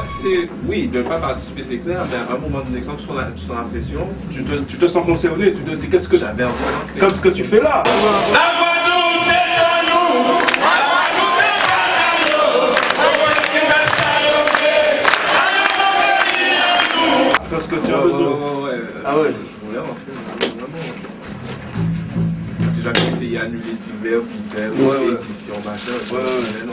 pas, c'est, oui, de ne pas participer, c'est clair, mais à un moment donné, quand tu sens la, pression, Tu te, tu te sens concerné, tu te dis qu'est-ce que, j'avais envie comme ce que tu fais là. Parce que tu as Ouais, besoin. ouais, ouais, ouais. Ah ouais. Je voulais rentrer, vraiment. J'ai jamais essayé d'annuler divers, puis tel, Ouais, ouais. édition, machin. Ouais, ouais. Mais non,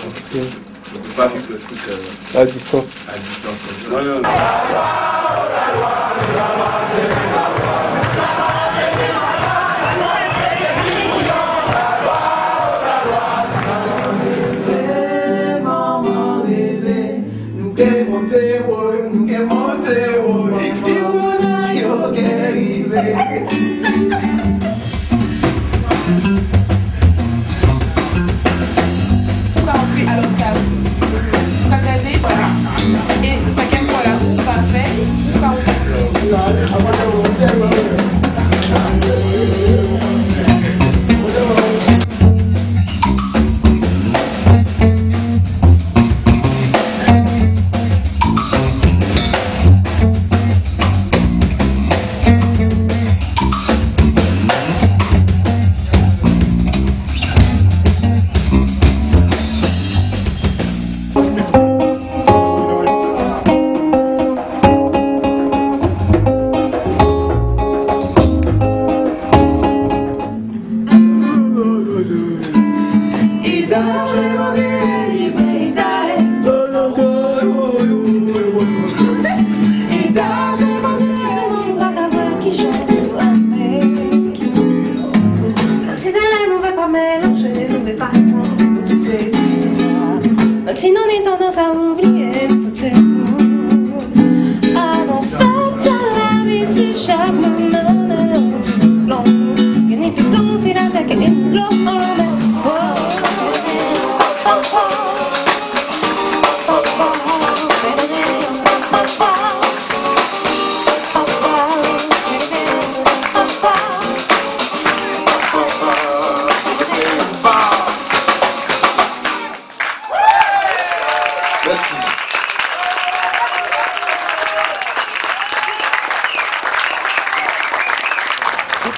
je ne peux pas vivre le truc euh, À distance. à distance comme ça. Ouais, ouais. Et si mélanger, pas attendre pour toutes ces histoires. Même si nous avons tendance à oublier